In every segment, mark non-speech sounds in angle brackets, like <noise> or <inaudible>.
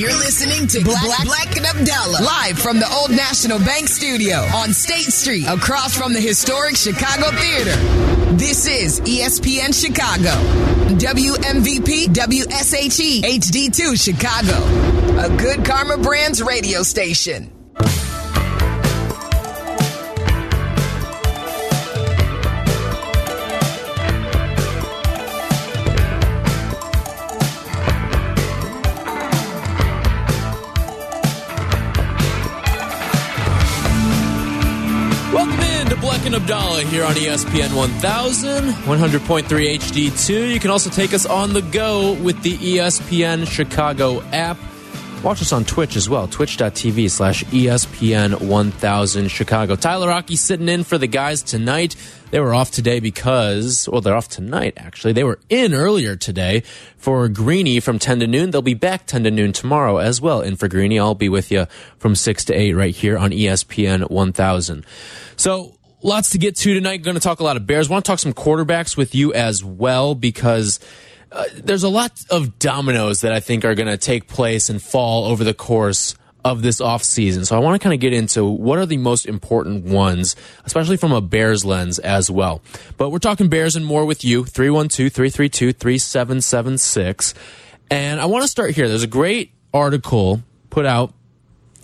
You're listening to Black, Black, Black and Abdallah live from the Old National Bank Studio on State Street across from the historic Chicago Theater. This is ESPN Chicago. WMVP WSHE HD2 Chicago. A good Karma Brands radio station. Here on ESPN 1000, 100.3 HD2. You can also take us on the go with the ESPN Chicago app. Watch us on Twitch as well, twitch.tv slash ESPN 1000 Chicago. Tyler Rocky sitting in for the guys tonight. They were off today because, well, they're off tonight, actually. They were in earlier today for Greeny from 10 to noon. They'll be back 10 to noon tomorrow as well. In for Greeny, I'll be with you from 6 to 8 right here on ESPN 1000. So, lots to get to tonight. Going to talk a lot of Bears. Want to talk some quarterbacks with you as well because uh, there's a lot of dominoes that I think are going to take place and fall over the course of this offseason. So I want to kind of get into what are the most important ones, especially from a Bears lens as well. But we're talking Bears and more with you, 312-332-3776. And I want to start here. There's a great article put out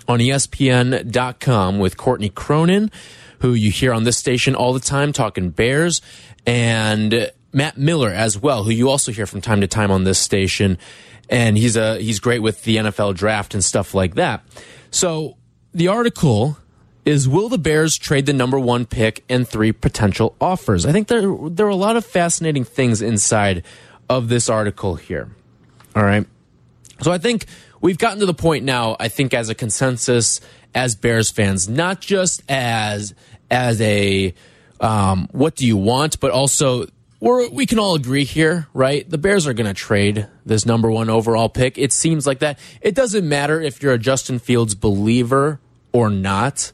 on ESPN.com with Courtney Cronin who you hear on this station all the time talking Bears, and Matt Miller as well, who you also hear from time to time on this station. And he's a he's great with the NFL draft and stuff like that. So the article is will the Bears trade the number one pick and three potential offers? I think there there are a lot of fascinating things inside of this article here. All right. So I think we've gotten to the point now, I think as a consensus as Bears fans, not just as as a um, what do you want, but also we're, we can all agree here, right? The Bears are going to trade this number one overall pick. It seems like that. It doesn't matter if you're a Justin Fields believer or not.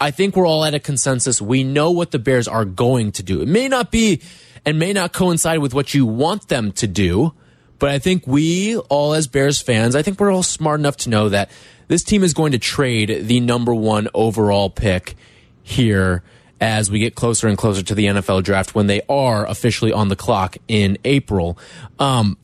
I think we're all at a consensus. We know what the Bears are going to do. It may not be and may not coincide with what you want them to do, but I think we all as Bears fans, I think we're all smart enough to know that this team is going to trade the number one overall pick here as we get closer and closer to the NFL draft when they are officially on the clock in April. Um,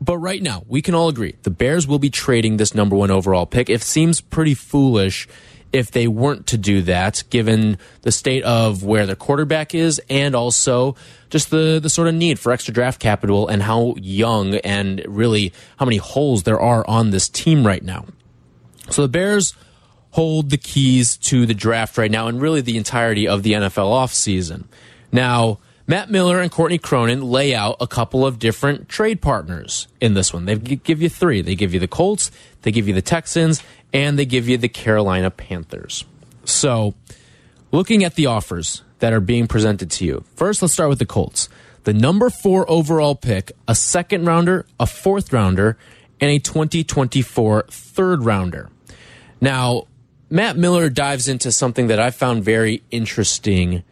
but right now, we can all agree the Bears will be trading this number one overall pick. It seems pretty foolish if they weren't to do that, given the state of where their quarterback is and also just the, the sort of need for extra draft capital and how young and really how many holes there are on this team right now. So the Bears hold the keys to the draft right now and really the entirety of the NFL offseason. Now, Matt Miller and Courtney Cronin lay out a couple of different trade partners in this one. They give you three. They give you the Colts, they give you the Texans, and they give you the Carolina Panthers. So, looking at the offers that are being presented to you, first let's start with the Colts. The number four overall pick, a second rounder, a fourth rounder, and a 2024 third rounder. Now, Matt Miller dives into something that I found very interesting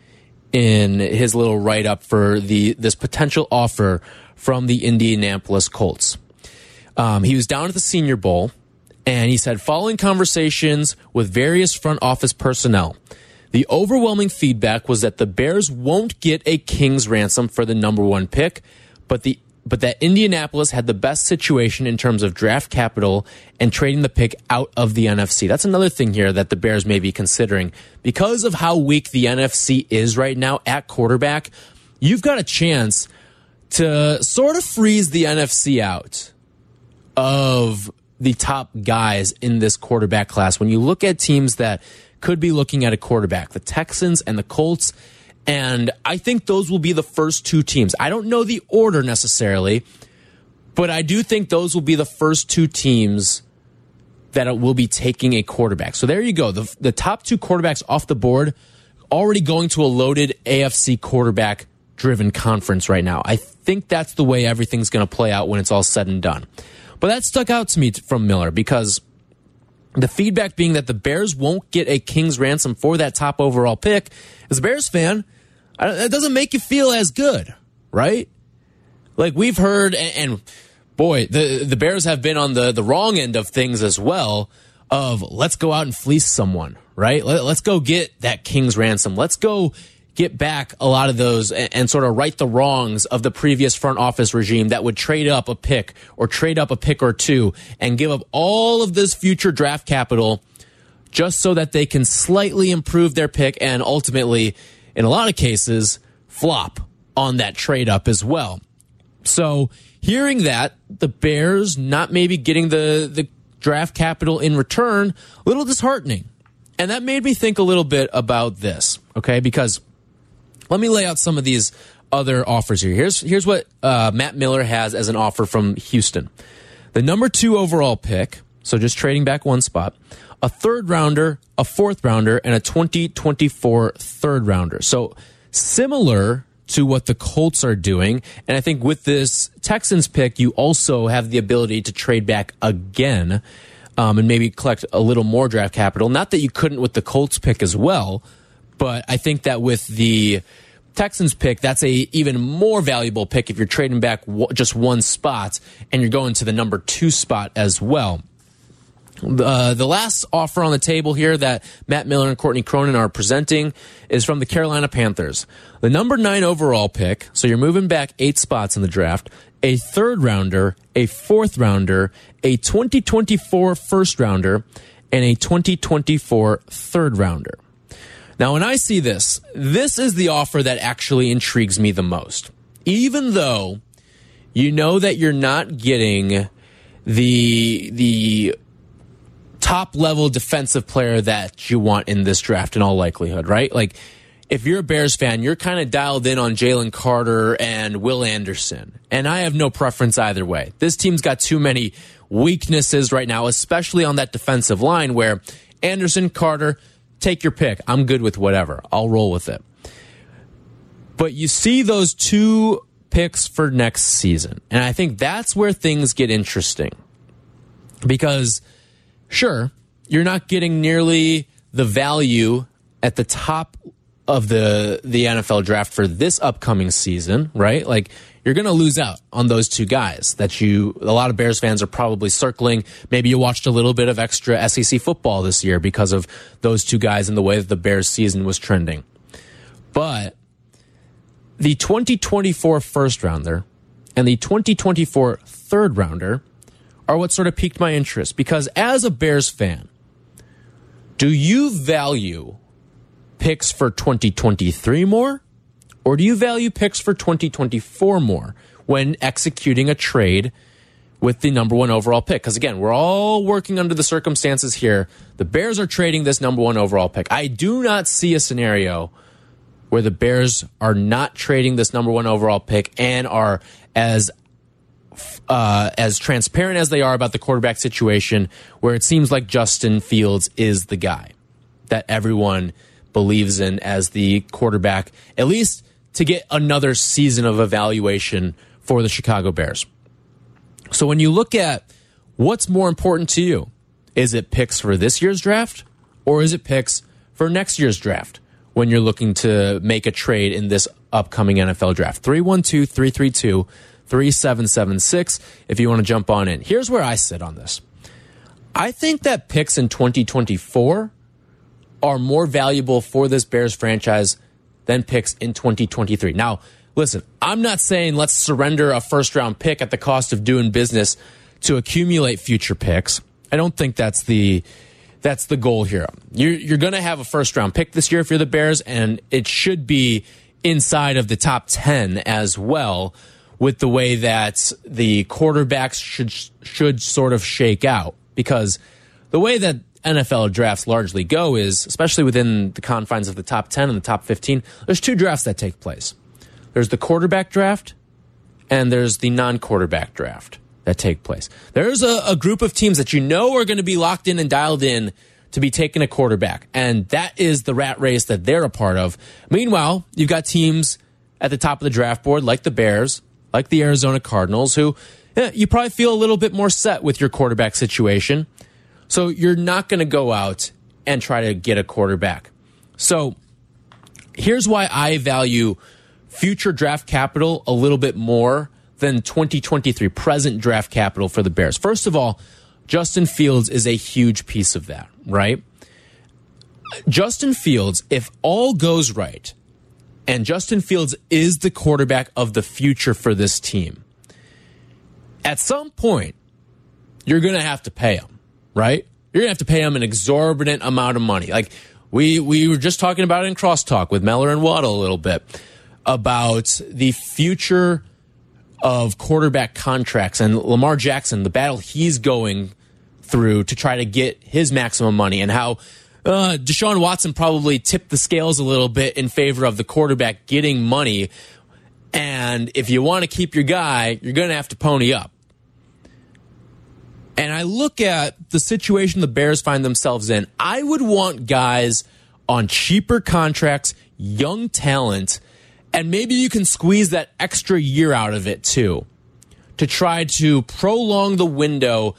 in his little write up for the this potential offer from the Indianapolis Colts. Um, he was down at the Senior Bowl and he said, following conversations with various front office personnel, the overwhelming feedback was that the Bears won't get a king's ransom for the number one pick, but the but that Indianapolis had the best situation in terms of draft capital and trading the pick out of the NFC. That's another thing here that the Bears may be considering. Because of how weak the NFC is right now at quarterback, you've got a chance to sort of freeze the NFC out of the top guys in this quarterback class. When you look at teams that could be looking at a quarterback, the Texans and the Colts, and I think those will be the first two teams. I don't know the order necessarily, but I do think those will be the first two teams that will be taking a quarterback. So there you go. The, the top two quarterbacks off the board already going to a loaded AFC quarterback driven conference right now. I think that's the way everything's going to play out when it's all said and done. But that stuck out to me from Miller because the feedback being that the Bears won't get a king's ransom for that top overall pick. As a Bears fan, it doesn't make you feel as good, right? Like we've heard, and, and boy, the the Bears have been on the the wrong end of things as well. Of let's go out and fleece someone, right? Let, us go get that king's ransom. Let's go get back a lot of those and, and, sort of right the wrongs of the previous front office regime that would trade up a pick or trade up a pick or two and give up all of this future draft capital just so that they can slightly improve their pick and ultimately, in a lot of cases, flop on that trade up as well. So, hearing that, the Bears not maybe getting the, the draft capital in return, a little disheartening. And that made me think a little bit about this, okay? Because let me lay out some of these other offers here. Here's here's what uh, Matt Miller has as an offer from Houston. The number two overall pick, so just trading back one spot, a third rounder, a fourth rounder, and a 2024 third rounder. So similar to what the Colts are doing. And I think with this Texans pick, you also have the ability to trade back again um, and maybe collect a little more draft capital. Not that you couldn't with the Colts pick as well, but I think that with the Texans pick, that's a even more valuable pick if you're trading back just one spot and you're going to the number two spot as well. Uh, the last offer on the table here that Matt Miller and Courtney Cronin are presenting is from the Carolina Panthers. The number nine overall pick, so you're moving back eight spots in the draft, a third rounder, a fourth rounder, a 2024 first rounder, and a 2024 third rounder. Now, when I see this, this is the offer that actually intrigues me the most. Even though you know that you're not getting the the top level defensive player that you want in this draft in all likelihood, right? Like if you're a Bears fan, you're kind of dialed in on Jalen Carter and Will Anderson. And I have no preference either way. This team's got too many weaknesses right now, especially on that defensive line where Anderson, Carter, take your pick. I'm good with whatever. I'll roll with it. But you see those two picks for next season. And I think that's where things get interesting. Because, sure, you're not getting nearly the value at the top of the the NFL draft for this upcoming season, right? Like you're going to lose out on those two guys that you, a lot of Bears fans are probably circling. Maybe you watched a little bit of extra SEC football this year because of those two guys and the way that the Bears season was trending. But the 2024 first rounder and the 2024 third rounder are what sort of piqued my interest because as a Bears fan, do you value picks for 2023 more? Or do you value picks for 2024 more when executing a trade with the number one overall pick? Because again, we're all working under the circumstances here. The Bears are trading this number one overall pick. I do not see a scenario where the Bears are not trading this number one overall pick and are as uh, as transparent as they are about the quarterback situation, where it seems like Justin Fields is the guy that everyone believes in as the quarterback, at least to get another season of evaluation for the Chicago Bears. So when you look at what's more important to you, is it picks for this year's draft or is it picks for next year's draft when you're looking to make a trade in this upcoming NFL draft? 312 332 3776 if you want to jump on in. Here's where I sit on this. I think that picks in 2024 are more valuable for this Bears franchise than picks in 2023. Now, listen, I'm not saying let's surrender a first round pick at the cost of doing business to accumulate future picks. I don't think that's the that's the goal here. You're you're going to have a first round pick this year if you're the Bears, and it should be inside of the top ten as well. With the way that the quarterbacks should should sort of shake out, because the way that NFL drafts largely go is, especially within the confines of the top 10 and the top 15, there's two drafts that take place. There's the quarterback draft and there's the non quarterback draft that take place. There's a, a, group of teams that you know are going to be locked in and dialed in to be taking a quarterback. And that is the rat race that they're a part of. Meanwhile, you've got teams at the top of the draft board like the Bears, like the Arizona Cardinals, who eh, you probably feel a little bit more set with your quarterback situation. So you're not going to go out and try to get a quarterback. So here's why I value future draft capital a little bit more than 2023 present draft capital for the Bears. First of all, Justin Fields is a huge piece of that, right? Justin Fields, if all goes right, and Justin Fields is the quarterback of the future for this team, at some point, you're going to have to pay him, right? You're going to have to pay him an exorbitant amount of money. Like we we were just talking about in crosstalk with Meller and Waddle a little bit about the future of quarterback contracts and Lamar Jackson, the battle he's going through to try to get his maximum money, and how uh, Deshaun Watson probably tipped the scales a little bit in favor of the quarterback getting money. And if you want to keep your guy, you're going to have to pony up. And I look at the situation the Bears find themselves in. I would want guys on cheaper contracts, young talent, and maybe you can squeeze that extra year out of it too to try to prolong the window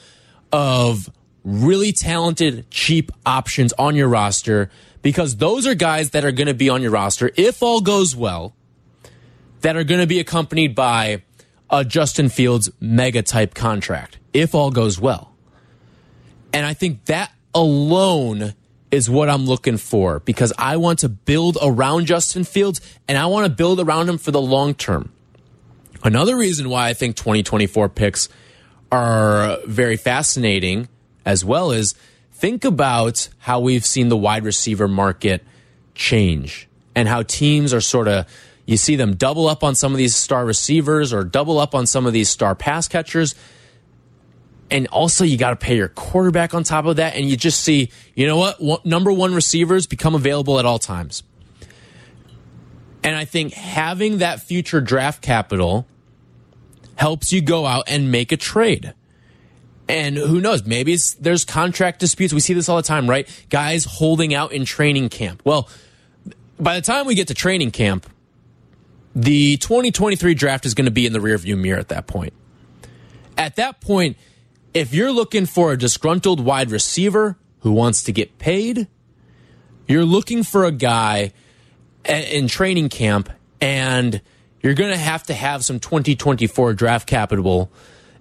of really talented, cheap options on your roster because those are guys that are going to be on your roster, if all goes well, that are going to be accompanied by a Justin Fields mega type contract, if all goes well. And I think that alone is what I'm looking for because I want to build around Justin Fields and I want to build around him for the long term. Another reason why I think 2024 picks are very fascinating as well is think about how we've seen the wide receiver market change and how teams are sort of you see them double up on some of these star receivers or double up on some of these star pass catchers. And also you got to pay your quarterback on top of that and you just see you know what number one receivers become available at all times. And i think having that future draft capital helps you go out and make a trade and who knows? Maybe there's contract disputes. We see this all the time right? Guys holding out in training camp. Well by the time we get to training camp the 2023 draft is going to be in the rearview mirror at that point. At that point if you're looking for a disgruntled wide receiver who wants to get paid, you're looking for a guy in training camp and you're going to have to have some 2024 draft capital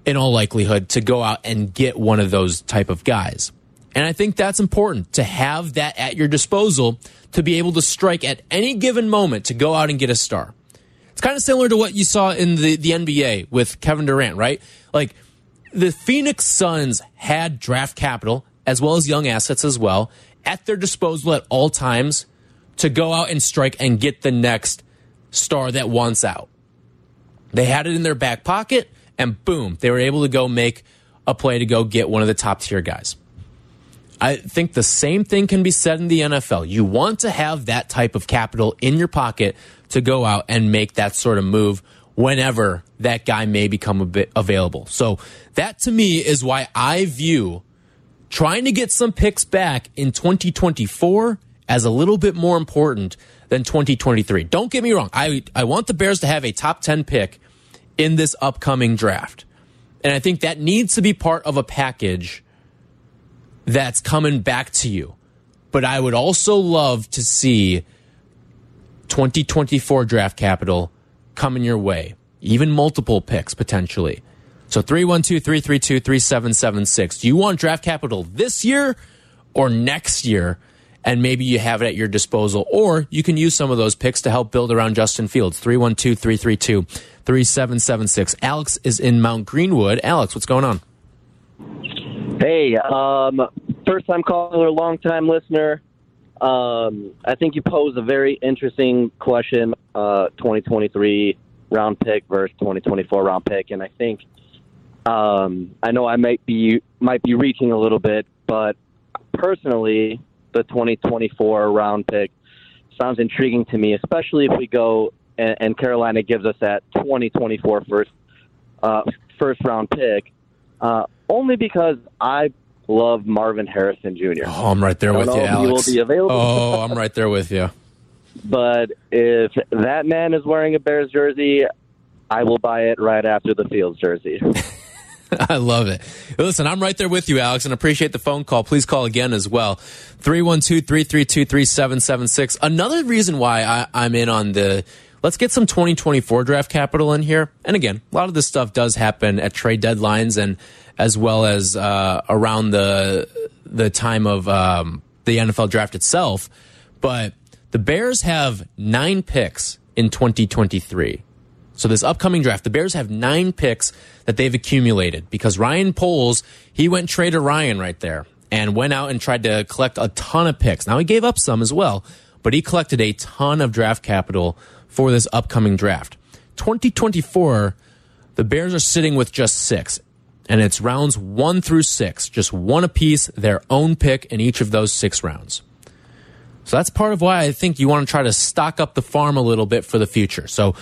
in all likelihood to go out and get one of those type of guys. And I think that's important to have that at your disposal to be able to strike at any given moment to go out and get a star. It's kind of similar to what you saw in the, the NBA with Kevin Durant, right? Like, the Phoenix Suns had draft capital as well as young assets as well at their disposal at all times to go out and strike and get the next star that wants out. They had it in their back pocket, and boom, they were able to go make a play to go get one of the top tier guys. I think the same thing can be said in the NFL. You want to have that type of capital in your pocket to go out and make that sort of move whenever that guy may become a bit available. So that to me is why I view trying to get some picks back in 2024 as a little bit more important than 2023. Don't get me wrong. I, I want the Bears to have a top 10 pick in this upcoming draft. And I think that needs to be part of a package that's coming back to you. But I would also love to see 2024 draft capital coming your way, even multiple picks potentially. So 312 332 3776. Do you want draft capital this year or next year? And maybe you have it at your disposal, or you can use some of those picks to help build around Justin Fields. 312 332 3776. Alex is in Mount Greenwood. Alex, what's going on? Hey, um, first time caller, long time listener. Um, I think you pose a very interesting question. Uh, 2023 round pick versus 2024 round pick, and I think um, I know I might be might be reaching a little bit, but personally, the 2024 round pick sounds intriguing to me, especially if we go and, and Carolina gives us that 2024 first uh, first round pick. Uh, only because I love Marvin Harrison Jr. Oh, I'm right there with you, Alex. will be available. Oh, I'm right there with you. <laughs> But if that man is wearing a Bears jersey, I will buy it right after the Fields jersey. <laughs> I love it. Listen, I'm right there with you, Alex, and appreciate the phone call. Please call again as well. 312 332 3776. Another reason why I, I'm in on the let's get some 2024 draft capital in here. And again, a lot of this stuff does happen at trade deadlines and as well as uh, around the the time of um, the NFL draft itself. But the Bears have nine picks in 2023. So this upcoming draft, the Bears have nine picks that they've accumulated because Ryan Poles, he went trade to Ryan right there and went out and tried to collect a ton of picks. Now he gave up some as well, but he collected a ton of draft capital for this upcoming draft. 2024, the Bears are sitting with just six, and it's rounds one through six, just one apiece, their own pick in each of those six rounds. So that's part of why I think you want to try to stock up the farm a little bit for the future. So,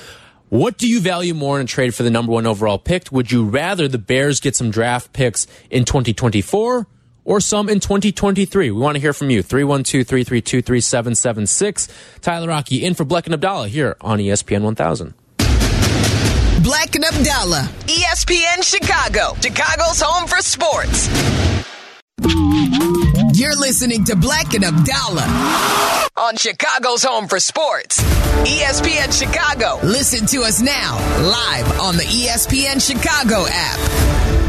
what do you value more in a trade for the number one overall pick? Would you rather the Bears get some draft picks in 2024 or some in 2023? We want to hear from you. 312 332 3776. Tyler Rocky in for Black and Abdallah here on ESPN 1000. Black and Abdallah, ESPN Chicago, Chicago's home for sports. You're listening to Black and Abdallah on Chicago's home for sports. ESPN Chicago. Listen to us now, live on the ESPN Chicago app.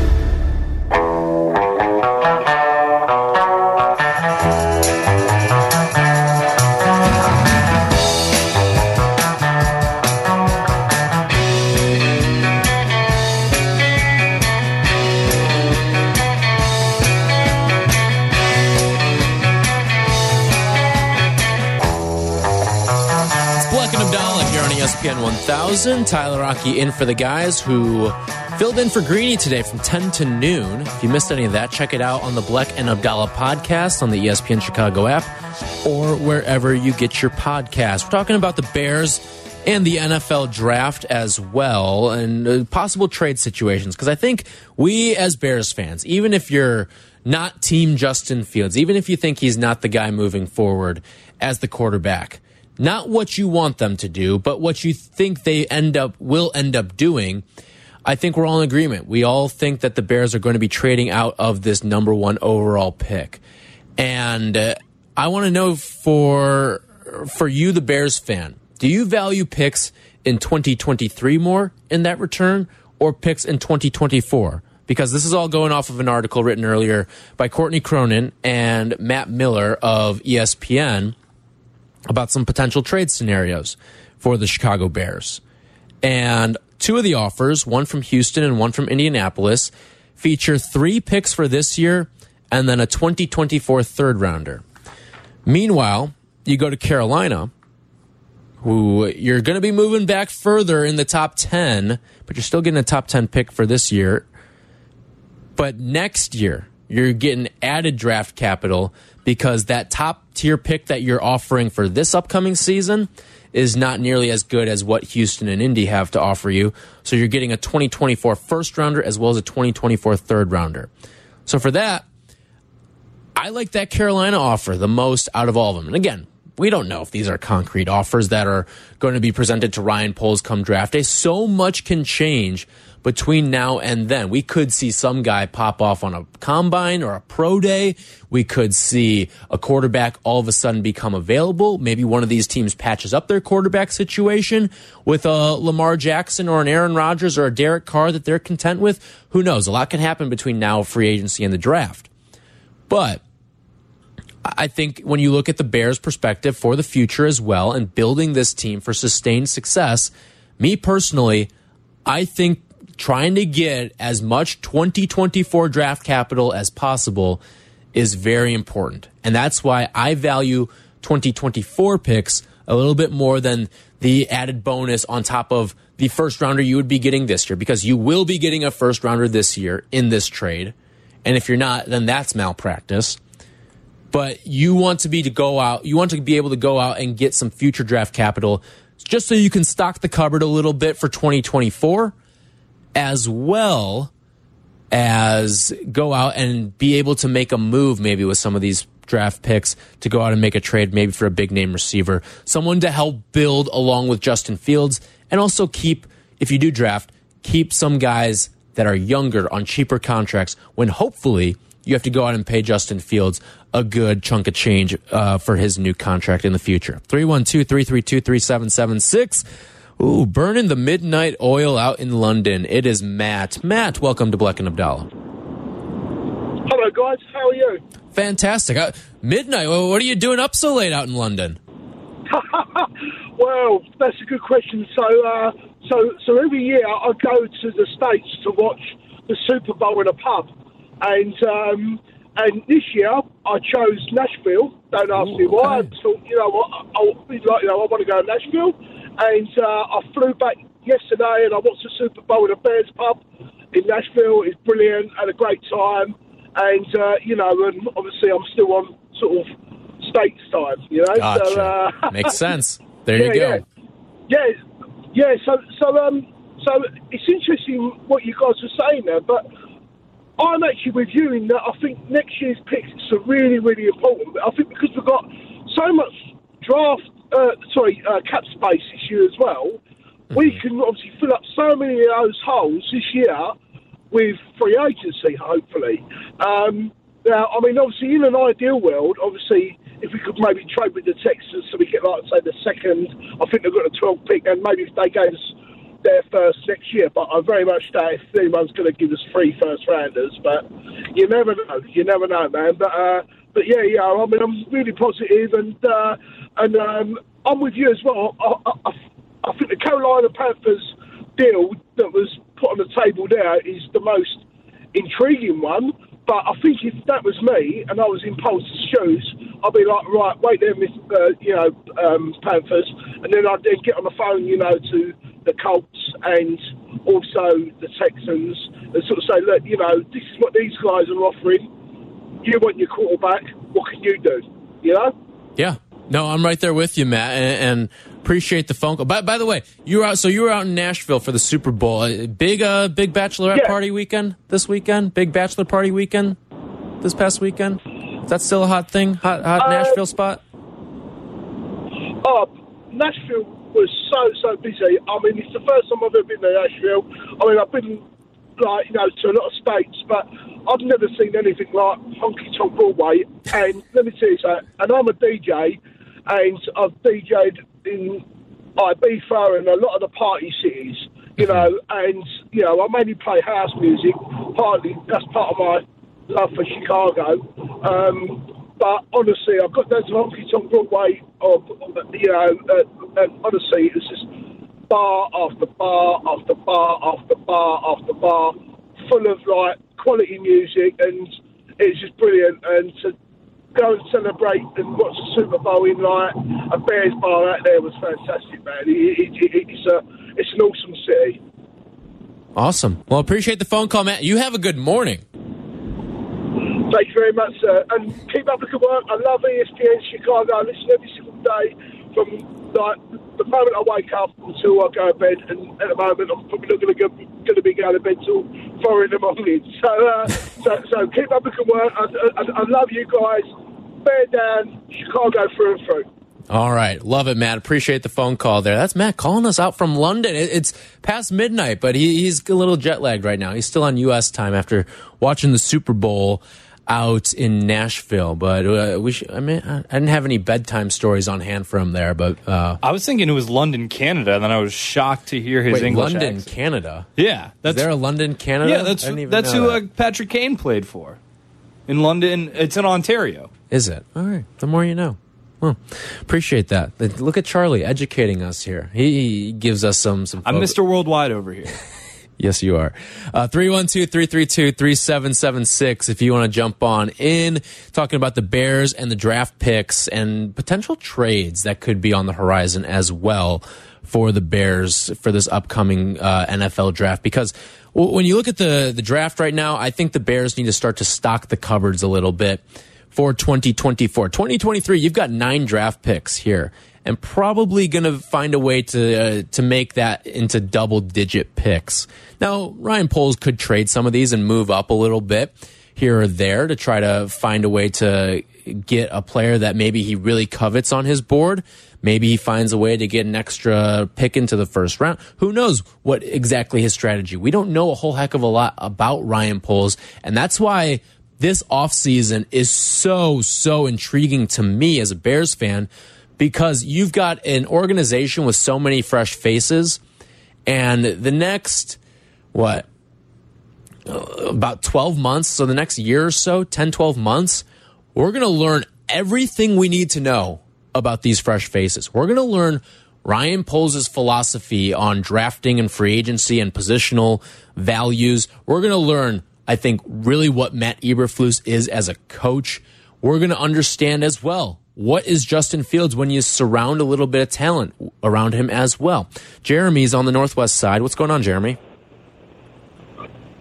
ESPN 1000. Tyler Rocky in for the guys who filled in for Greeny today from 10 to noon. If you missed any of that, check it out on the Bleck and Abdallah podcast on the ESPN Chicago app or wherever you get your podcast. We're talking about the Bears and the NFL draft as well and uh, possible trade situations because I think we as Bears fans, even if you're not team Justin Fields, even if you think he's not the guy moving forward as the quarterback, not what you want them to do, but what you think they end up will end up doing. I think we're all in agreement. We all think that the Bears are going to be trading out of this number one overall pick, and uh, I want to know for for you, the Bears fan, do you value picks in 2023 more in that return, or picks in 2024? Because this is all going off of an article written earlier by Courtney Cronin and Matt Miller of ESPN about some potential trade scenarios for the Chicago Bears. And two of the offers, one from Houston and one from Indianapolis, feature three picks for this year and then a 2024 third rounder. Meanwhile, you go to Carolina, who you're going to be moving back further in the top 10, but you're still getting a top 10 pick for this year. But next year, you're getting added draft capital because that top tier pick that you're offering for this upcoming season is not nearly as good as what Houston and Indy have to offer you. So you're getting a 2024 first rounder as well as a 2024 third rounder. So for that, I like that Carolina offer the most out of all of them. And again, we don't know if these are concrete offers that are going to be presented to Ryan Poles come draft day. So much can change between now and then. We could see some guy pop off on a combine or a pro day. We could see a quarterback all of a sudden become available. Maybe one of these teams patches up their quarterback situation with a Lamar Jackson or an Aaron Rodgers or a Derek Carr that they're content with. Who knows? A lot can happen between now, free agency, and the draft. But I think when you look at the Bears' perspective for the future as well and building this team for sustained success, me personally, I think trying to get as much 2024 draft capital as possible is very important. And that's why I value 2024 picks a little bit more than the added bonus on top of the first rounder you would be getting this year because you will be getting a first rounder this year in this trade. And if you're not, then that's malpractice. But you want to be to go out, you want to be able to go out and get some future draft capital just so you can stock the cupboard a little bit for 2024 as well as go out and be able to make a move maybe with some of these draft picks to go out and make a trade maybe for a big name receiver, someone to help build along with Justin Fields and also keep if you do draft, keep some guys that are younger on cheaper contracts when hopefully you have to go out and pay Justin Fields a good chunk of change uh, for his new contract in the future. 312 332 3776. Ooh, burning the midnight oil out in London. It is Matt. Matt, welcome to Black and Abdallah. Hello, guys. How are you? Fantastic. Uh, midnight. Well, what are you doing up so late out in London? <laughs> well, that's a good question. So, uh, so, so every year I go to the states to watch the Super Bowl in a pub, and um, and this year I chose Nashville. Don't ask Ooh, me why. okay. I thought, you know what, I, I, like, you know, I want to go to Nashville, and uh, I flew back yesterday and I watched the Super Bowl in a Bears pub in Nashville. It's brilliant. Had a great time, and uh, you know, and obviously I'm still on sort of states time. You know, Gotcha. so uh, <laughs> Makes sense. There you go. yeah, yeah, yeah. So, so, um, so it's interesting what you guys are saying there, but I'm actually with you in that I think next year's picks are really, really important. I think because we've got so much draft, uh, sorry, uh, cap space this year as well, we can obviously fill up so many of those holes this year with free agency, hopefully. Um, now, I mean, obviously, in an ideal world, obviously, if we could maybe trade with the Texans so we get, like, say, the second, I think they've got a 12 pick, and maybe if they gave us their first next year, but I very much doubt if anyone's going to give us three first rounders. But you never know. You never know, man. But uh, but yeah, yeah. I mean, I'm really positive, and uh, and um, I'm with you as well. I, I, I think the Carolina Panthers deal that was put on the table there is the most intriguing one. But I think if that was me and I was in Poles's shoes, I'd be like, right, wait there, Miss, uh, you know, um, Panthers, and then I'd then get on the phone, you know, to the Colts and also the Texans and sort of say, look, you know, this is what these guys are offering. You want your quarterback. What can you do? You know? Yeah. No, I'm right there with you, Matt, and, and appreciate the phone call. By, by the way, you were out. So you were out in Nashville for the Super Bowl. Uh, Big, uh, big bachelorette Yeah. party weekend this weekend. Big bachelor party weekend this past weekend. Is that still a hot thing? Hot, hot Uh, Nashville spot. Oh, Nashville was so so busy. I mean, it's the first time I've ever been to Nashville. I mean, I've been like you know to a lot of states, but I've never seen anything like honky tonk Broadway. And let me tell you something. And I'm a DJ, and I've DJed in Ibiza and a lot of the party cities. You know, and you know, I mainly play house music. Partly that's part of my love for Chicago. Um, but honestly, I've got to Honky Tonk Broadway, or, you know, uh, and honestly, it was just bar after bar after bar after bar after bar, full of like quality music, and it's just brilliant. And to go and celebrate and watch the Super Bowl in like a Bears bar out there was fantastic, man. It, it, it, it's a it's an awesome city. Awesome. Well, appreciate the phone call, Matt. You have a good morning. Thank you very much, sir. And keep up the good work. I love ESPN Chicago. I listen every single day from like the moment I wake up until I go to bed. And at the moment, I'm probably not going to going to be going to bed till four in the morning. <laughs> So, uh, so, so keep up with the good work. I, I, I love you guys. Bear down, Chicago through and through. All right. Love it, Matt. Appreciate the phone call there. That's Matt calling us out from London. It's past midnight, but he, he's a little jet lagged right now. He's still on U.S. time after watching the Super Bowl out in Nashville. But uh, we should, I mean, I didn't have any bedtime stories on hand for him there, but uh, I was thinking it was London, Canada, and then I was shocked to hear his wait, English London, accent. Canada. Yeah, Is that's there a London, Canada? yeah, that's I didn't even that's who that. uh, Patrick Kane played for in London. It's in Ontario. Is it? All right. The more you know. Well, appreciate that. Look at Charlie educating us here. He he gives us some some. I'm. Mr. Worldwide over here. <laughs> Yes, you are. Uh, 312-332-3776 if you want to jump on in talking about the Bears and the draft picks and potential trades that could be on the horizon as well for the Bears for this upcoming uh, NFL draft because when you look at the the draft right now, I think the Bears need to start to stock the cupboards a little bit for 2024. 2023, you've got 9 draft picks here and probably going to find a way to uh, to make that into double digit picks. Now, Ryan Poles could trade some of these and move up a little bit here or there to try to find a way to get a player that maybe he really covets on his board. Maybe he finds a way to get an extra pick into the first round. Who knows what exactly his strategy? We don't know a whole heck of a lot about Ryan Poles, and that's why this offseason is so so intriguing to me as a Bears fan because you've got an organization with so many fresh faces, and the next, what, uh, about 12 months, so the next year or so, 10, 12 months, we're going to learn everything we need to know about these fresh faces. We're going to learn Ryan Poles' philosophy on drafting and free agency and positional values. We're going to learn, I think, really what Matt Eberflus is as a coach. We're going to understand as well what is Justin Fields when you surround a little bit of talent around him as well. Jeremy's on the northwest side. What's going on, Jeremy?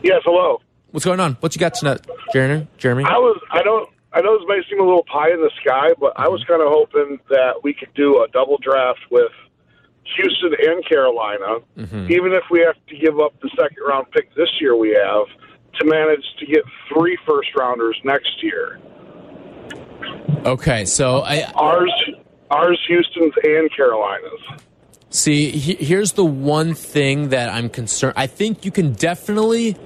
Yes, hello. What's going on? What you got tonight, Jeremy? Jeremy? I was I don't I know this may seem a little pie in the sky, but I was mm-hmm. kind of hoping that we could do a double draft with Houston and Carolina, mm-hmm. even if we have to give up the second round pick this year we have to manage to get three first rounders next year. Okay, so I Ours ours Houston's and Carolina's. See, he, here's the one thing that I'm concerned. I think you can definitely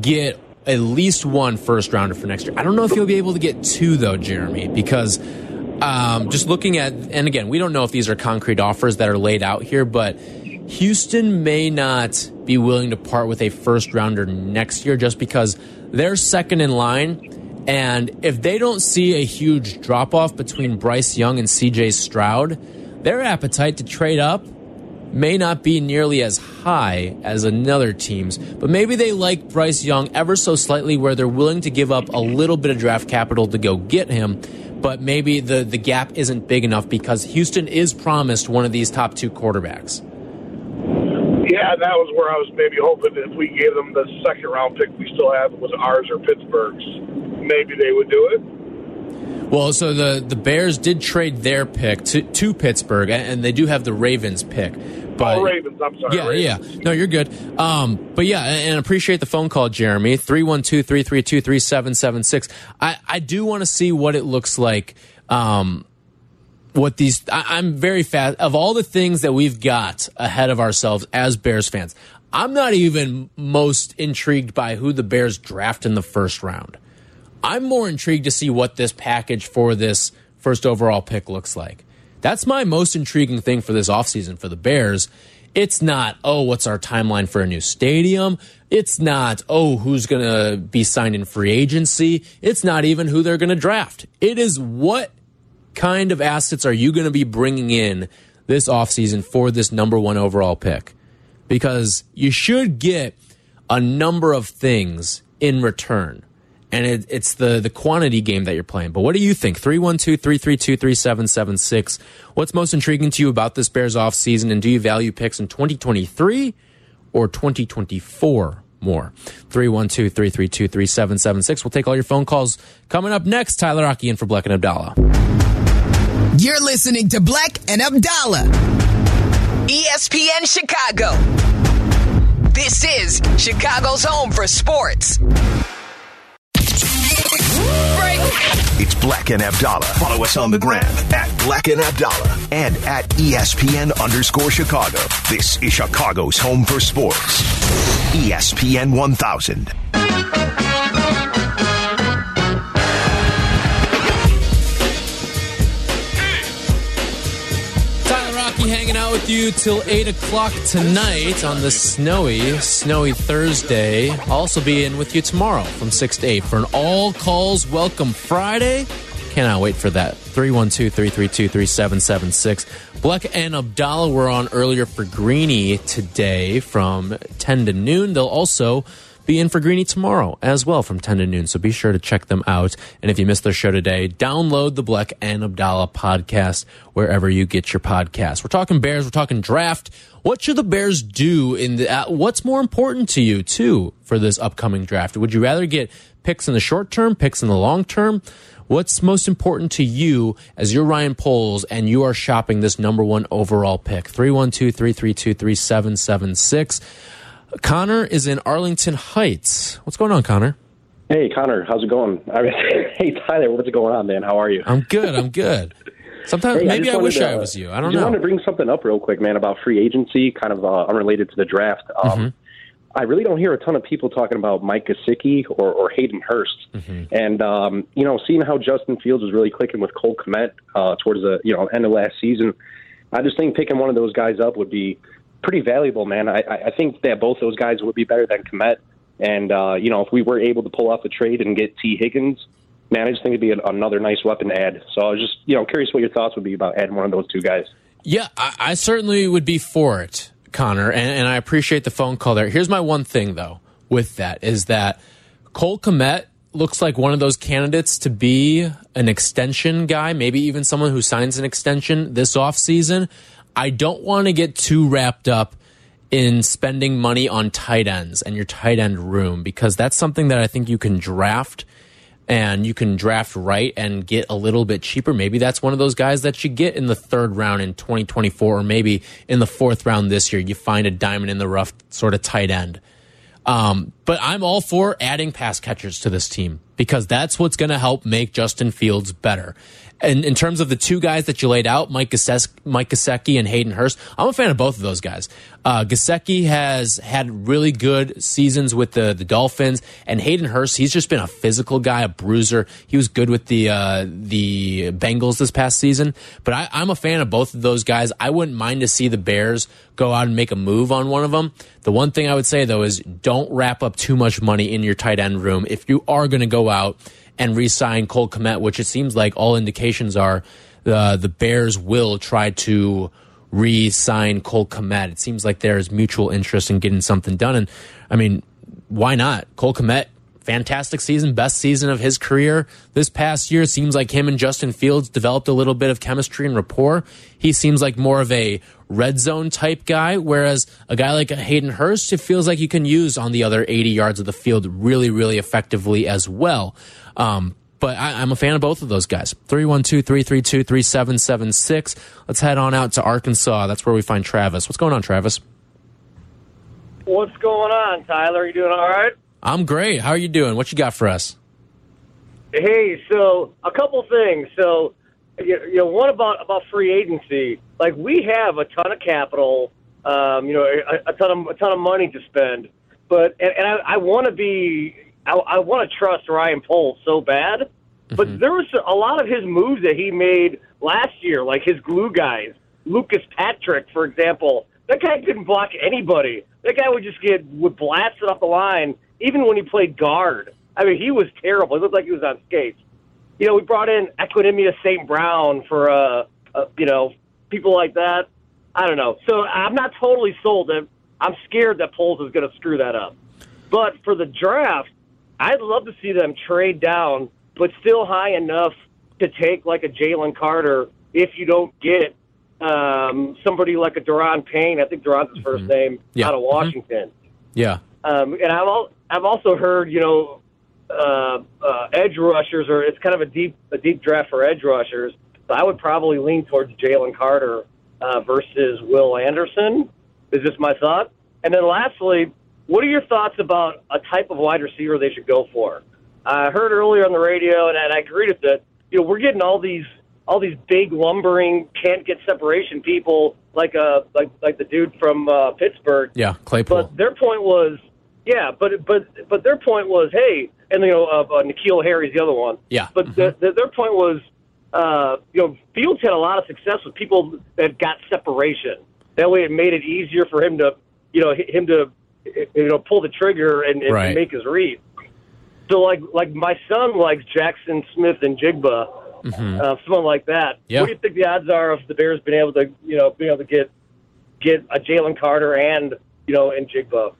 get at least one first rounder for next year. I don't know if you'll be able to get two though, Jeremy, because um, just looking at and again, we don't know if these are concrete offers that are laid out here, but Houston may not be willing to part with a first rounder next year just because they're second in line. And if they don't see a huge drop off between Bryce Young and CJ Stroud, their appetite to trade up may not be nearly as high as another team's, but maybe they like Bryce Young ever so slightly where they're willing to give up a little bit of draft capital to go get him, but maybe the, the gap isn't big enough because Houston is promised one of these top two quarterbacks. Yeah, that was where I was maybe hoping if we gave them the second round pick we still have was ours or Pittsburgh's, maybe they would do it. Well, so the, the Bears did trade their pick to, to Pittsburgh, and they do have the Ravens pick. But oh, Ravens, I'm sorry. Yeah, Ravens. yeah. No, you're good. Um, but yeah, and and appreciate the phone call, Jeremy. 312-332-3776. I, I do want to see what it looks like. Um, what these I, I'm very fast of all the things that we've got ahead of ourselves as Bears fans. I'm not even most intrigued by who the Bears draft in the first round. I'm more intrigued to see what this package for this first overall pick looks like. That's my most intriguing thing for this offseason for the Bears. It's not, oh, what's our timeline for a new stadium? It's not, oh, who's going to be signed in free agency? It's not even who they're going to draft. It is what kind of assets are you going to be bringing in this offseason for this number one overall pick? Because you should get a number of things in return. And it, it's the, the quantity game that you're playing. But what do you think? 312 332 3776. What's most intriguing to you about this Bears offseason? And do you value picks in 2023 or 2024 more? 312 332 3776. We'll take all your phone calls. Coming up next, Tyler Rocky in for Black and Abdallah. You're listening to Black and Abdallah. ESPN Chicago. This is Chicago's home for sports. It's Black and Abdallah. Follow us on the gram at Black and Abdallah and at ESPN underscore Chicago. This is Chicago's home for sports. ESPN 1000. Out with you till 8 o'clock tonight on the snowy, snowy Thursday. I'll also be in with you tomorrow from 6 to 8 for an all calls welcome Friday. Cannot wait for that. 312 332 3776. Bleck and Abdallah were on earlier for Greeny today from 10 to noon. They'll also be in for Greeny tomorrow as well from 10 to noon. So be sure to check them out. And if you missed their show today, download the Bleck and Abdallah podcast wherever you get your podcast. We're talking Bears. We're talking draft. What should the Bears do in the, uh, what's more important to you too for this upcoming draft? Would you rather get picks in the short term, picks in the long term? What's most important to you as you're Ryan Poles and you are shopping this number one overall pick? 312 332 3776. Connor is in Arlington Heights. What's going on, Connor? Hey, Connor, how's it going? I mean, <laughs> hey, Tyler, what's going on, man? How are you? I'm good. I'm good. Sometimes Hey, maybe just I, wish to- I was you. I don't just want to bring something up real quick, man, about free agency, kind of uh, unrelated to the draft. Um, Mm-hmm. I really don't hear a ton of people talking about Mike Gesicki or, or Hayden Hurst. And um, you know, seeing how Justin Fields was really clicking with Cole Kmet uh, towards the you know end of last season, I just think picking one of those guys up would be pretty valuable, man. I, I think that both those guys would be better than Kmet. And uh, you know, if we were able to pull off the trade and get Tee Higgins, man, I just think it'd be an, another nice weapon to add. So I was just you know curious what your thoughts would be about adding one of those two guys. Yeah, I, I certainly would be for it, Connor, and, and I appreciate the phone call there. Here's my one thing though with that is that Cole Kmet looks like one of those candidates to be an extension guy, maybe even someone who signs an extension this offseason. I don't want to get too wrapped up in spending money on tight ends and your tight end room because that's something that I think you can draft and you can draft right and get a little bit cheaper. Maybe that's one of those guys that you get in the third round in 2024 or maybe in the fourth round this year. You find a diamond in the rough sort of tight end. Um, but I'm all for adding pass catchers to this team because that's what's going to help make Justin Fields better. And in terms of the two guys that you laid out, Mike, Gase- Mike Gesicki and Hayden Hurst, I'm a fan of both of those guys. Uh, Gesicki has had really good seasons with the, the Dolphins, and Hayden Hurst, he's just been a physical guy, a bruiser. He was good with the uh, the Bengals this past season. But I, I'm a fan of both of those guys. I wouldn't mind to see the Bears go out and make a move on one of them. The one thing I would say though is don't wrap up too much money in your tight end room. If you are going to go out and re-sign Cole Kmet, which it seems like all indications are the the Bears will try to re-sign Cole Kmet. It seems like there is mutual interest in getting something done, and I mean, why not? Cole Kmet, fantastic season, best season of his career this past year. Seems like him and Justin Fields developed a little bit of chemistry and rapport. He seems like more of a red zone type guy, whereas a guy like Hayden Hurst, it feels like you can use on the other 80 yards of the field really, really effectively as well. Um, but I, I'm a fan of both of those guys. 312 332 3776. Let's head on out to Arkansas. That's where we find Travis. What's going on, Travis? What's going on, Tyler? You doing all right? I'm great. How are you doing? What you got for us? Hey, so a couple things. So, you know, one about about free agency. Like we have a ton of capital, um, you know, a, a ton of a ton of money to spend. But and, and I, I want to be, I, I want to trust Ryan Poles so bad. But there was a lot of his moves that he made last year, like his glue guys, Lucas Patrick, for example. That guy couldn't block anybody. That guy would just get would blast it off the line, even when he played guard. I mean, he was terrible. He looked like he was on skates. You know, we brought in Equanimeous St. Brown for, uh, uh, you know, people like that. I don't know. So I'm not totally sold. I'm scared that Poles is going to screw that up. But for the draft, I'd love to see them trade down, but still high enough to take like a Jalen Carter if you don't get um, somebody like a Duran Payne. I think Duran's his 1st name Yeah. out of Washington. Yeah. Um, and I've al- I've also heard you know uh, uh, edge rushers or it's kind of a deep a deep draft for edge rushers. So I would probably lean towards Jalen Carter uh, versus Will Anderson. Is this my thought. And then lastly, what are your thoughts about a type of wide receiver they should go for? I heard earlier on the radio, and, and I agreed with it. You know, we're getting all these all these big lumbering can't get separation people like uh like like the dude from uh, Pittsburgh. Yeah. Claypool. But their point was, yeah, but but but their point was, hey, and you know, uh, uh, N'Keal Harry's the other one. Yeah. But the, the, their point was, uh, you know, Fields had a lot of success with people that got separation. That way, it made it easier for him to, you know, him to, you know, pull the trigger and, and Right. make his read. So, like, like my son likes Jackson Smith-Njigba, uh, someone like that. Yeah. What do you think the odds are of the Bears being able to, you know, being able to get get a Jalen Carter and you know Njigba?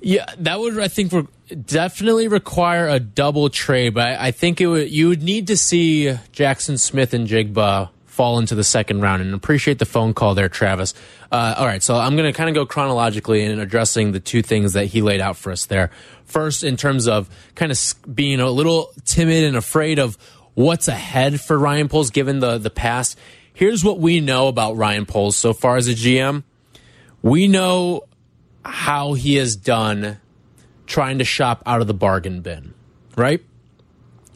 Yeah, that would I think re- definitely require a double trade, but I, I think it would you would need to see Jackson Smith-Njigba fall into the second round and appreciate the phone call there, Travis. Uh, all right, so I'm going to kind of go chronologically in addressing the two things that he laid out for us there. First, in terms of kind of being a little timid and afraid of what's ahead for Ryan Poles given the the past. Here's what we know about Ryan Poles so far as a GM. We know how he has done trying to shop out of the bargain bin, right?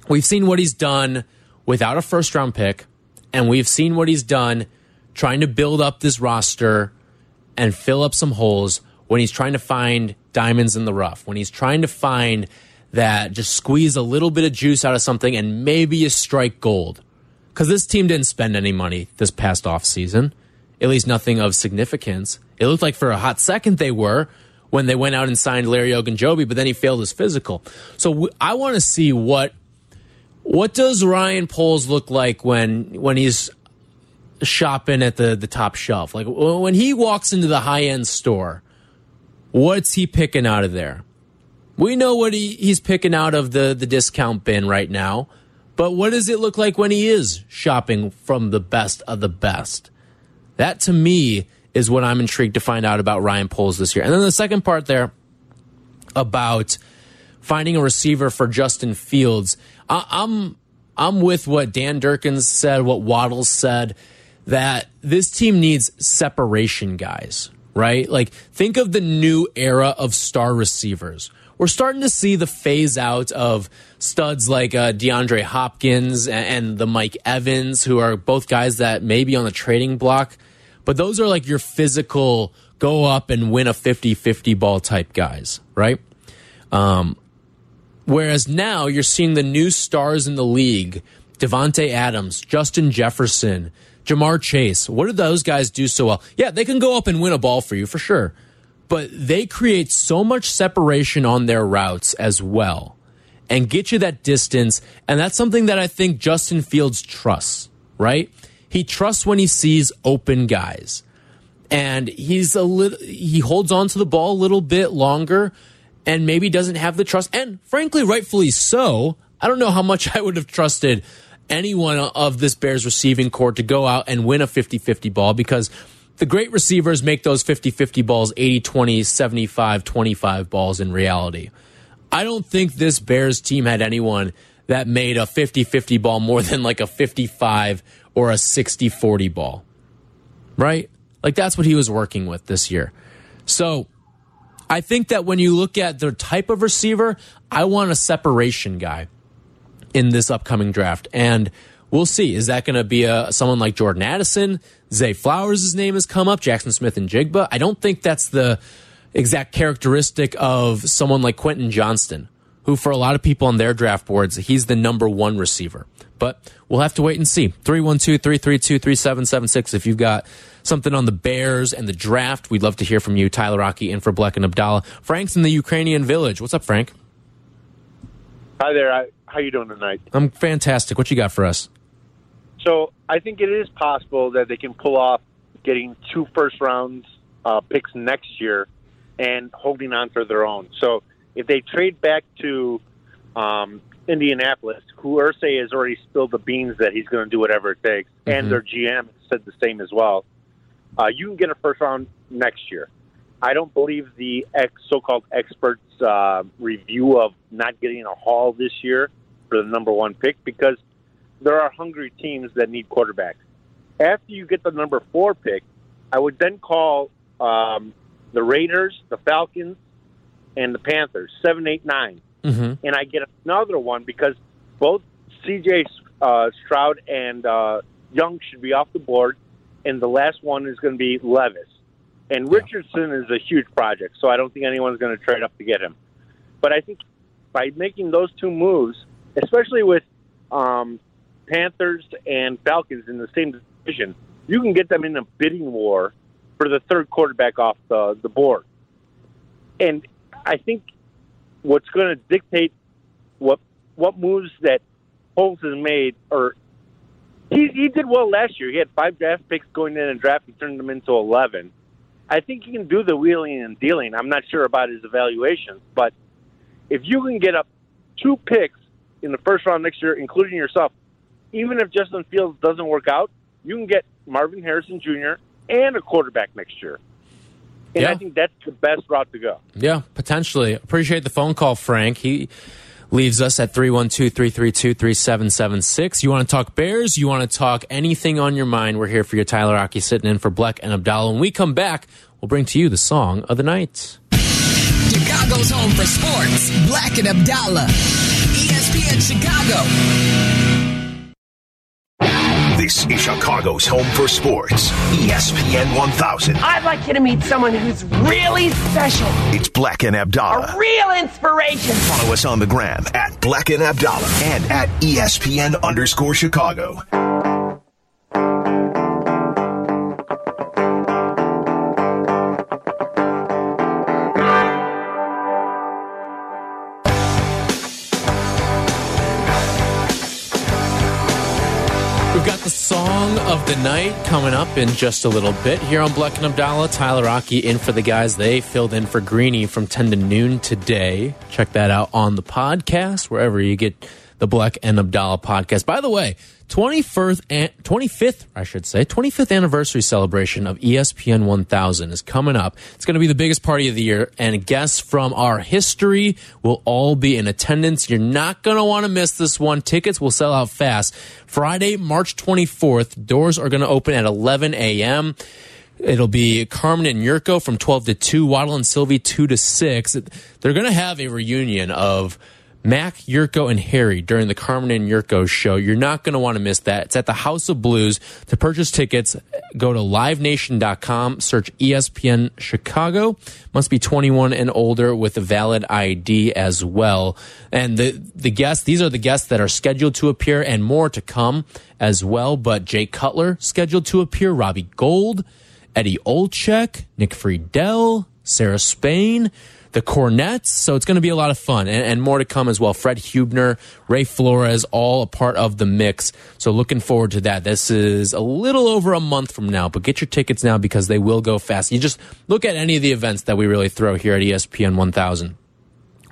We've seen what he's done without a first round pick, and we've seen what he's done trying to build up this roster and fill up some holes when he's trying to find diamonds in the rough, when he's trying to find that just squeeze a little bit of juice out of something and maybe you strike gold. Because this team didn't spend any money this past off season, at least nothing of significance. It looked like for a hot second they were when they went out and signed Larry Ogunjobi, but then he failed his physical. So I want to see what what does Ryan Poles look like when when he's shopping at the the top shelf? Like when he walks into the high end store, what's he picking out of there? We know what he, he's picking out of the the discount bin right now, but what does it look like when he is shopping from the best of the best? That to me is what I'm intrigued to find out about Ryan Poles this year. And then the second part there about finding a receiver for Justin Fields. I, I'm I'm with what Dan Durkin's said, what Waddles said, that this team needs separation guys, right? Like think of the new era of star receivers. We're starting to see the phase out of studs like uh, DeAndre Hopkins and, and the Mike Evans, who are both guys that may be on the trading block, but those are like your physical go up and win a 50 50 ball type guys, right? Um, Whereas now you're seeing the new stars in the league Davante Adams, Justin Jefferson, Ja'Marr Chase. What do those guys do so well? Yeah, they can go up and win a ball for you for sure. But they create so much separation on their routes as well and get you that distance. And that's something that I think Justin Fields trusts, right? He trusts when he sees open guys. And he's a little, he holds on to the ball a little bit longer and maybe doesn't have the trust. And frankly, rightfully so. I don't know how much <laughs> I would have trusted anyone of this Bears receiving corps to go out and win a 50 50 ball because the great receivers make those 50 50 balls 80 20, 75 25 balls in reality. I don't think this Bears team had anyone that made a 50 50 ball more than like a 55 or a 60 40 ball, right? Like that's what he was working with this year. So I think that when you look at the type of receiver, I want a separation guy in this upcoming draft. And we'll see. Is that going to be a someone like Jordan Addison? Zay Flowers' name has come up. Jackson Smith-Njigba. I don't think that's the exact characteristic of someone like Quentin Johnston, who for a lot of people on their draft boards, he's the number one receiver. But we'll have to wait and see. 312 332 3776 if you've got something on the Bears and the draft. We'd love to hear from you. Tyler Rocky in for Bleck and Abdallah. Frank's in the Ukrainian village. What's up, Frank? Hi there. How you doing tonight? I'm fantastic. What you got for us? So I think it is possible that they can pull off getting two first rounds uh, picks next year and holding on for their own. So if they trade back to um, Indianapolis, who Irsay has already spilled the beans that he's going to do whatever it takes, mm-hmm. and their GM said the same as well. Uh, you can get a first round next year. I don't believe the ex, so-called experts' uh, review of not getting a haul this year for the number one pick because there are hungry teams that need quarterbacks. After you get the number four pick, I would then call um, the Raiders, the Falcons, and the Panthers seven, eight, nine, mm-hmm. and I get another one because both C.J. Uh, Stroud and uh, Young should be off the board, and the last one is going to be Levis. And Richardson is a huge project, so I don't think anyone's going to trade up to get him. But I think by making those two moves, especially with um, Panthers and Falcons in the same division, you can get them in a bidding war for the third quarterback off the, the board. And I think what's going to dictate what what moves that Poles has made or he, he did well last year. He had five draft picks going in and draft and turned them into 11. I think he can do the wheeling and dealing. I'm not sure about his evaluations, but if you can get up two picks in the first round next year, including yourself, even if Justin Fields doesn't work out, you can get Marvin Harrison Jr. and a quarterback next year. And yeah. I think that's the best route to go. Yeah, potentially. Appreciate the phone call, Frank. He leaves us at 312-332-3776. You want to talk Bears? You want to talk anything on your mind? We're here for you. Tyler Rocky sitting in for Bleck and Abdallah. When we come back, we'll bring to you the song of the night. Chicago's home for sports. Bleck and Abdallah. ESPN Chicago. This is Chicago's home for sports. ESPN 1000. I'd like you to meet someone who's really special, It's Black and Abdallah. a real inspiration. Follow us on the gram at Black and Abdallah and at ESPN underscore Chicago. The night coming up in just a little bit here on Black and Abdallah. Tyler Rocky in for the guys. They filled in for Greeny from 10 to noon today. Check that out on the podcast, wherever you get the Black and Abdallah podcast. By the way, 21st, 25th, I should say, 25th anniversary celebration of ESPN 1000 is coming up. It's going to be the biggest party of the year, and guests from our history will all be in attendance. You're not going to want to miss this one. Tickets will sell out fast. Friday, March 24th, doors are going to open at 11 a.m. It'll be Carmen and Jurko from 12 to 2, Waddle and Silvy 2 to 6. They're going to have a reunion of Mac, Jurko, and Harry during the Carmen and Jurko show. You're not going to want to miss that. It's at the House of Blues. To purchase tickets, go to livenation.com, search ESPN Chicago. Must be 21 and older with a valid ID as well. And the, the guests, these are the guests that are scheduled to appear and more to come as well. But Jay Cutler scheduled to appear, Robbie Gould, Eddie Olczyk, Nick Friedell, Sarah Spain, the Cornets. So it's going to be a lot of fun and, and more to come as well. Fred Hubner, Ray Flores, all a part of the mix. So looking forward to that. This is a little over a month from now, but get your tickets now because they will go fast. You just look at any of the events that we really throw here at ESPN 1000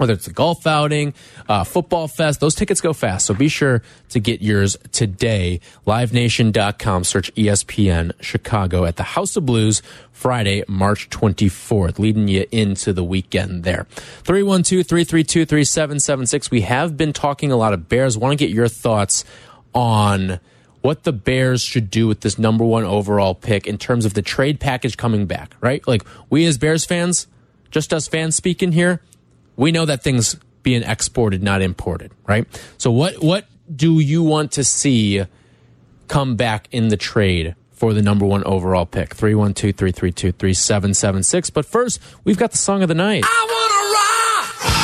whether it's a golf outing, uh, football fest, those tickets go fast. So be sure to get yours today. LiveNation.com, search ESPN Chicago at the House of Blues Friday, March 24th, leading you into the weekend there. 312 332 3776. We have been talking a lot of Bears. Want to get your thoughts on what the Bears should do with this number one overall pick in terms of the trade package coming back, right? Like, we as Bears fans, just us fans speaking here, we know that things being exported, not imported, right? So what what do you want to see come back in the trade for the number one overall pick? 312-332-3776. But first, we've got the song of the night. I want to rock!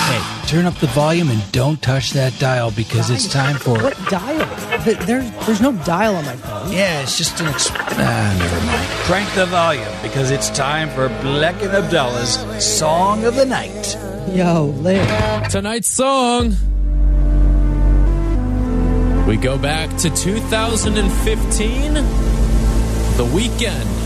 Hey, turn up the volume and don't touch that dial because it's time for. What dial? Th- There's there's no dial on my phone. Yeah, it's just an. Exp- ah, never mind. Crank the volume because it's time for Black and Abdallah's Song of the Night. Yo, lit. Tonight's song. We go back to 2015. The Weeknd.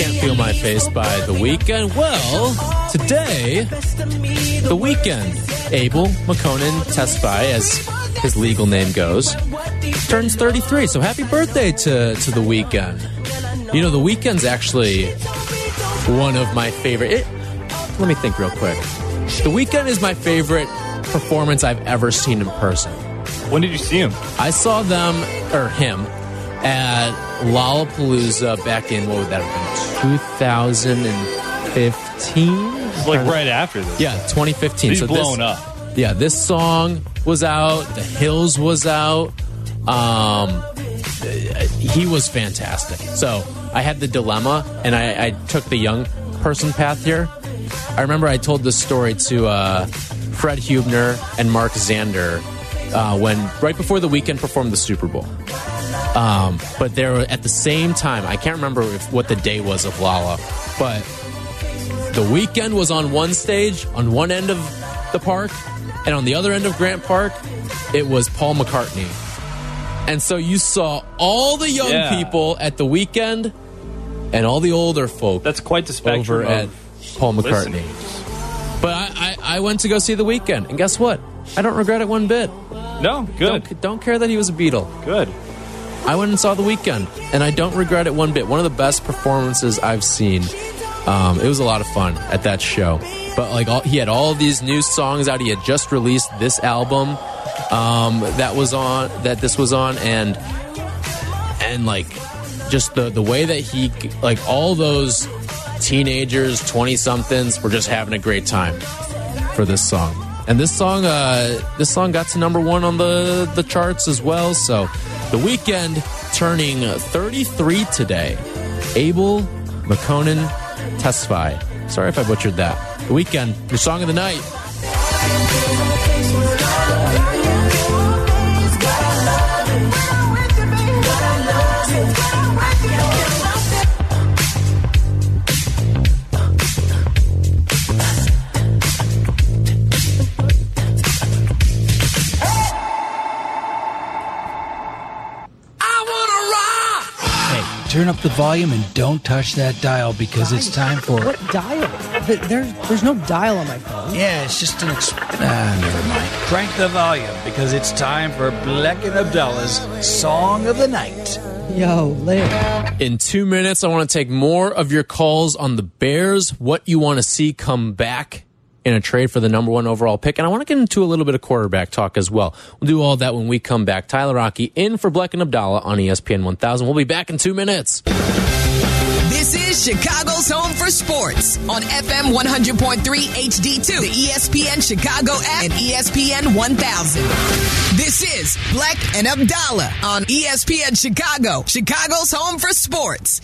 Can't Feel My Face by The Weeknd? Well, today, The Weeknd, Abel Makkonen Tesfaye, as his legal name goes, turns 33. So happy birthday to, to The Weeknd. You know, The Weeknd's actually one of my favorite. It, let me think real quick. The Weeknd is my favorite performance I've ever seen in person. When did you see him? I saw them or him at Lollapalooza back in what would that have been? 2015. It's like right after this. Yeah, 2015. He's so blown this, up. Yeah, this song was out. The Hills was out. Um, he was fantastic. So I had the dilemma, and I, I took the young person path here. I remember I told this story to uh, Fred Hubner and Mark Zander uh, when right before the Weeknd performed the Super Bowl. Um, but there were at the same time, I can't remember if, what the day was of Lolla, but the Weeknd was on one stage on one end of the park, and on the other end of Grant Park, it was Paul McCartney. And so you saw all the young Yeah. people at the Weeknd and all the older folk. That's quite the spectrum over of at Paul McCartney. listeners. But I, I, I went to go see the Weeknd, and guess what? I don't regret it one bit. No, good. Don't, don't care that he was a Beatle. Good. I went and saw the Weeknd, and I don't regret it one bit. One of the best performances I've seen. Um, it was a lot of fun at that show. But like, all, he had all these new songs out. He had just released this album um, that was on that this was on, and and like just the the way that he like all those teenagers, twenty somethings, were just having a great time for this song. And this song, uh, this song got to number one on the the charts as well. So, the Weeknd turning 33 today. Abel Makkonen testify. Sorry if I butchered that. The Weeknd, your song of the night. Up the volume and don't touch that dial because it's time for. What dial? Th- There's there's no dial on my phone. Yeah, it's just an. Exp- ah, never mind. Crank the volume because it's time for Black and Abdallah's Song of the Night. Yo, Liv. In two minutes, I want to take more of your calls on the Bears, what you want to see come back in a trade for the number one overall pick. And I want to get into a little bit of quarterback talk as well. We'll do all that when we come back. Tyler Rocky in for Bleck and Abdallah on ESPN 1000. We'll be back in two minutes. This is Chicago's home for sports on FM 100.3 HD2, the ESPN Chicago app, and ESPN 1000. This is Black and Abdallah on ESPN Chicago, Chicago's home for sports.